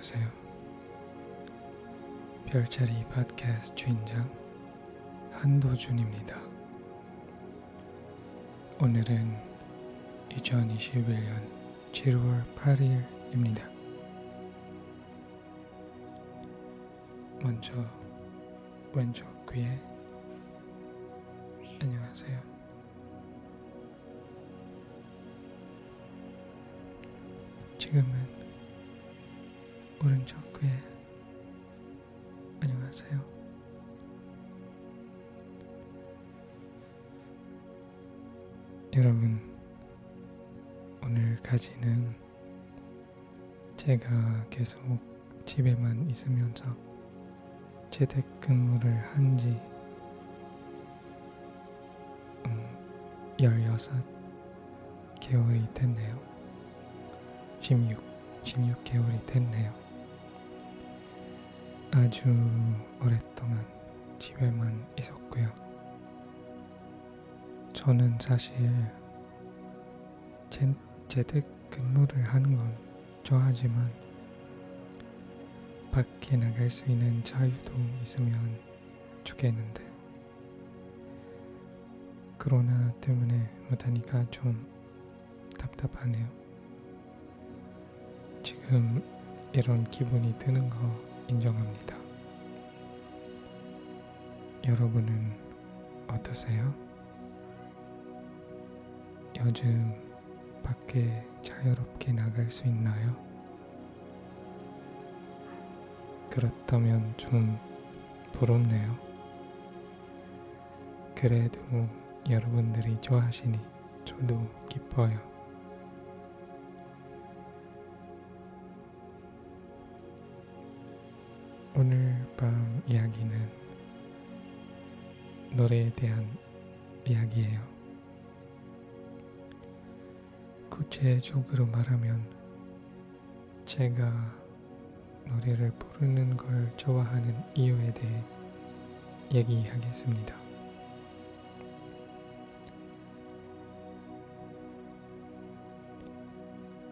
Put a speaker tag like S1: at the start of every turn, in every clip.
S1: 안녕하세요. 별자리 팟캐스트 주인장 한도준입니다. 오늘은 2021년 7월 8일입니다. 먼저 왼쪽 귀에 안녕하세요. 지금은 오른쪽 귀에 안녕하세요. 여러분, 오늘까지는 제가 계속 집에만 있으면서 재택근무를 한지 음, 16개월이 됐네요. 16, 16개월이 됐네요. 아주 오랫동안 집에만 있었고요. 저는 사실 재, 재택 근무를 하는 건 좋아하지만 밖에 나갈 수 있는 자유도 있으면 좋겠는데 코로나 때문에 못하니까 좀 답답하네요. 지금 이런 기분이 드는 거 인정합니다. 여러분은 어떠세요? 요즘 밖에 자유롭게 나갈 수 있나요? 그렇다면 좀 부럽네요. 그래도 여러분들이 좋아하시니 저도 기뻐요. 밤 이야기는 노래에 대한 이야기예요. 구체적으로 말하면 제가 노래를 부르는 걸 좋아하는 이유에 대해 얘기하겠습니다.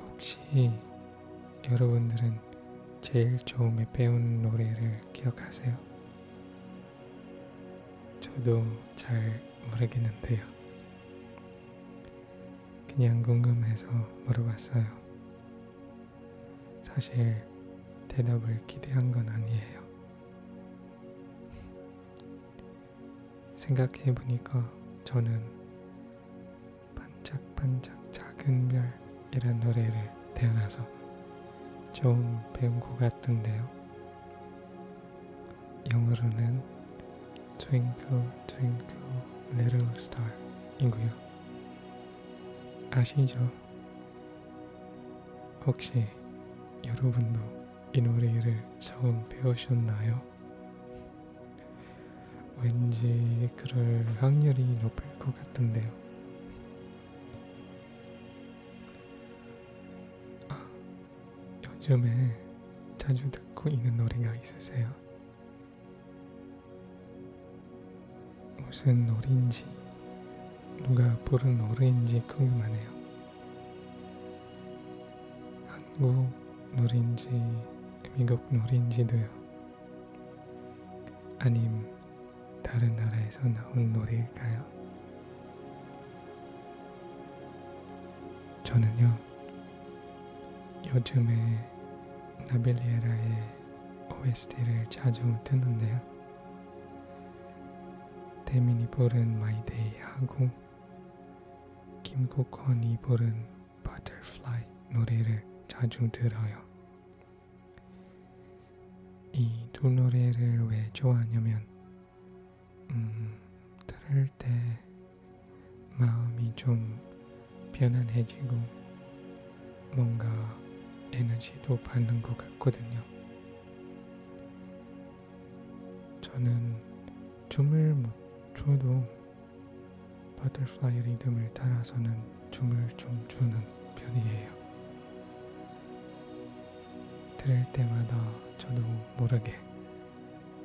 S1: 혹시 여러분들은 제일 처음에 배운 노래를 기억하세요? 저도 잘 모르겠는데요. 그냥 궁금해서 물어봤어요. 사실 대답을 기대한 건 아니에요. 생각해보니까 저는 반짝반짝 작은 별이란 노래를 태어나서 좀 배운 것 같은데요. 영어로는 Twinkle Twinkle Little Star이고요. 아시죠? 혹시 여러분도 이 노래를 처음 배우셨나요? 왠지 그럴 확률이 높을 것 같은데요. 요즘에 자주 듣고 있는 노래가 있으세요? 무슨 노래인지 누가 부른 노래인지 궁금하네요. 한국 노래인지 미국 노래인지도요. 아님 다른 나라에서 나온 노래일까요? 저는요 요즘에 나벨리에라의 OST를 자주 듣는데요. 태민이 부른 My Day 하고 김국헌이 부른 Butterfly 노래를 자주 들어요. 이 두 노래를 왜 좋아하냐면 음, 들을 때 마음이 좀 편안해지고 뭔가 에너지도 받는 것 같거든요. 저는 춤을 못 춰도 Butterfly 리듬을 따라서는 춤을 좀 추는 편이에요. 들을 때마다 저도 모르게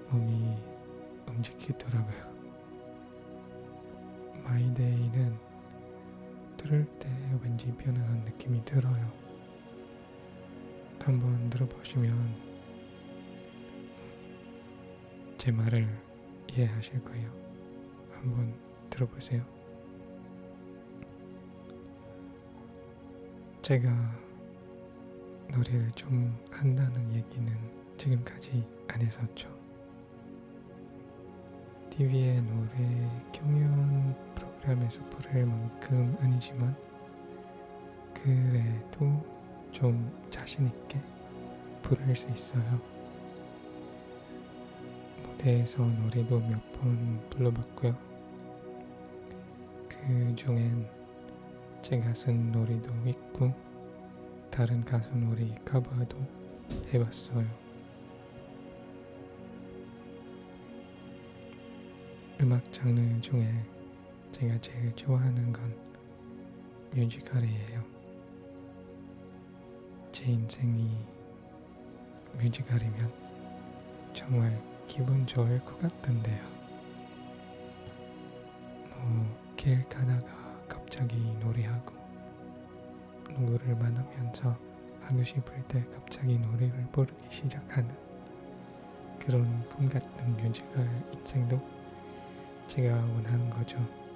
S1: 몸이 움직이더라고요. 마이데이는 들을 때 왠지 편안한 느낌이 들어요. 한번 들어보시면 제 말을 이해하실 거예요. 한번 들어보세요. 제가 노래를 좀 한다는 얘기는 지금까지 안 했었죠. TV의 노래 경연 프로그램에서 부를 만큼 아니지만 그래도 좀 자신있게 부를 수 있어요. 무대에서 노래도 몇 번 불러봤고요. 그 중엔 제가 쓴 노래도 있고 다른 가수 노래 커버도 해봤어요. 음악 장르 중에 제가 제일 좋아하는 건 뮤지컬이에요. 제 인생이 뮤지컬이면 정말 기분 좋을 것 같던데요. 뭐, 길 가다가 갑자기 노래하고, 누구를 만나면서 하고 싶을 때 갑자기 노래를 부르기 시작하는 그런 꿈 같은 뮤지컬 인생도 제가 원하는 거죠.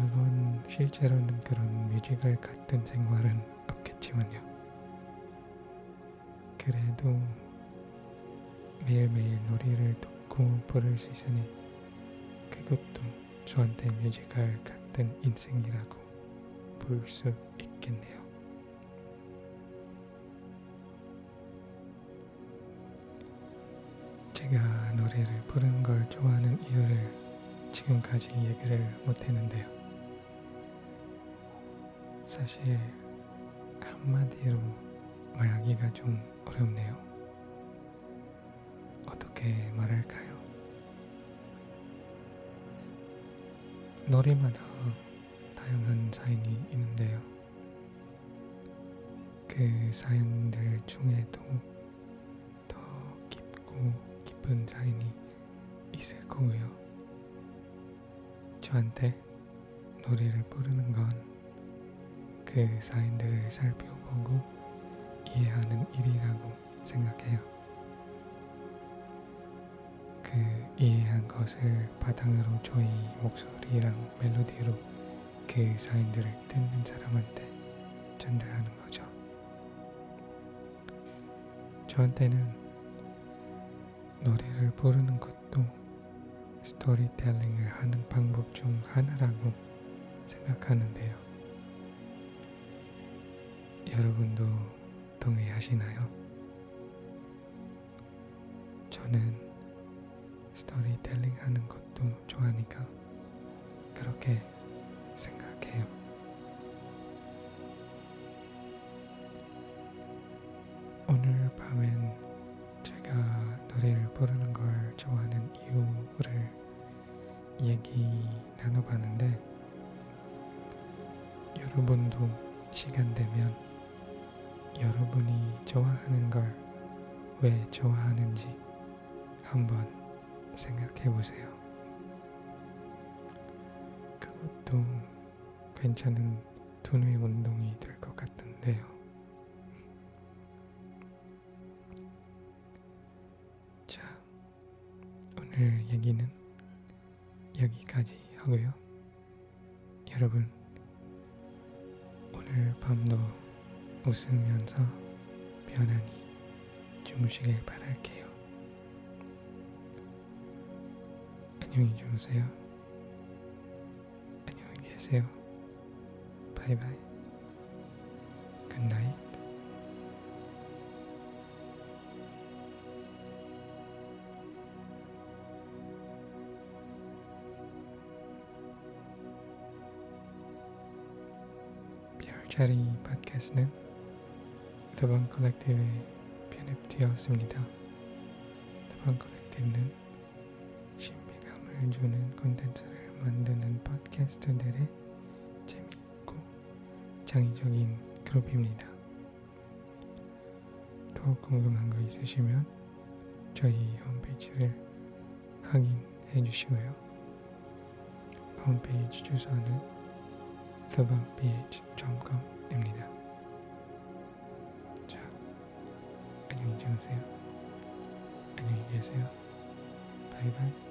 S1: 물론 실제로는 그런 뮤지컬 같은 생활은 없겠지만요. 그래도 매일매일 노래를 듣고 부를 수 있으니 그것도 저한테 뮤지컬 같은 인생이라고 볼수 있겠네요. 제가 노래를 부르는 걸 좋아하는 이유를 지금까지 얘기를 못했는데요. 사실 한마디로 말하기가 좀 어렵네요. 어떻게 말할까요? 노래마다 다양한 사연이 있는데요. 그 사연들 중에도 더 깊고 깊은 사연이 있을 거고요. 저한테 노래를 부르는 건 그 사연들을 살펴보고 이해하는 일이라고 생각해요. 그 이해한 것을 바탕으로 저희 목소리랑 멜로디로 그 사연들을 듣는 사람한테 전달하는 거죠. 저한테는 노래를 부르는 것도 스토리텔링을 하는 방법 중 하나라고 생각하는데요. 여러분도 동의하시나요? 저는 스토리텔링 하는 것도 좋아하니까 그렇게 생각해요. 오늘 밤엔 제가 노래를 부르는 걸 좋아하는 이유를 얘기 나눠봤는데 여러분도 시간 좋아하는 걸 왜 좋아하는지 한번 생각해 보세요. 그것도 괜찮은 두뇌 운동이 될 것 같은데요. 자, 오늘 얘기는 여기까지 하고요. 여러분, 오늘 밤도 웃으면서 편안히 주무시길 바랄게요. 안녕히 주무세요. 안녕히 계세요. 바이바이. Good night. 별자리 팟캐스트는 더방 컬렉티브에 편입되었습니다. 더방 컬렉티브는 신비감을 주는 콘텐츠를 만드는 팟캐스트들의 재미있고 창의적인 그룹입니다. 더 궁금한 거 있으시면 저희 홈페이지를 확인해 주시고요. 홈페이지 주소는 thebangph.com입니다. 주무세요. 안녕히 계세요. 바이바이.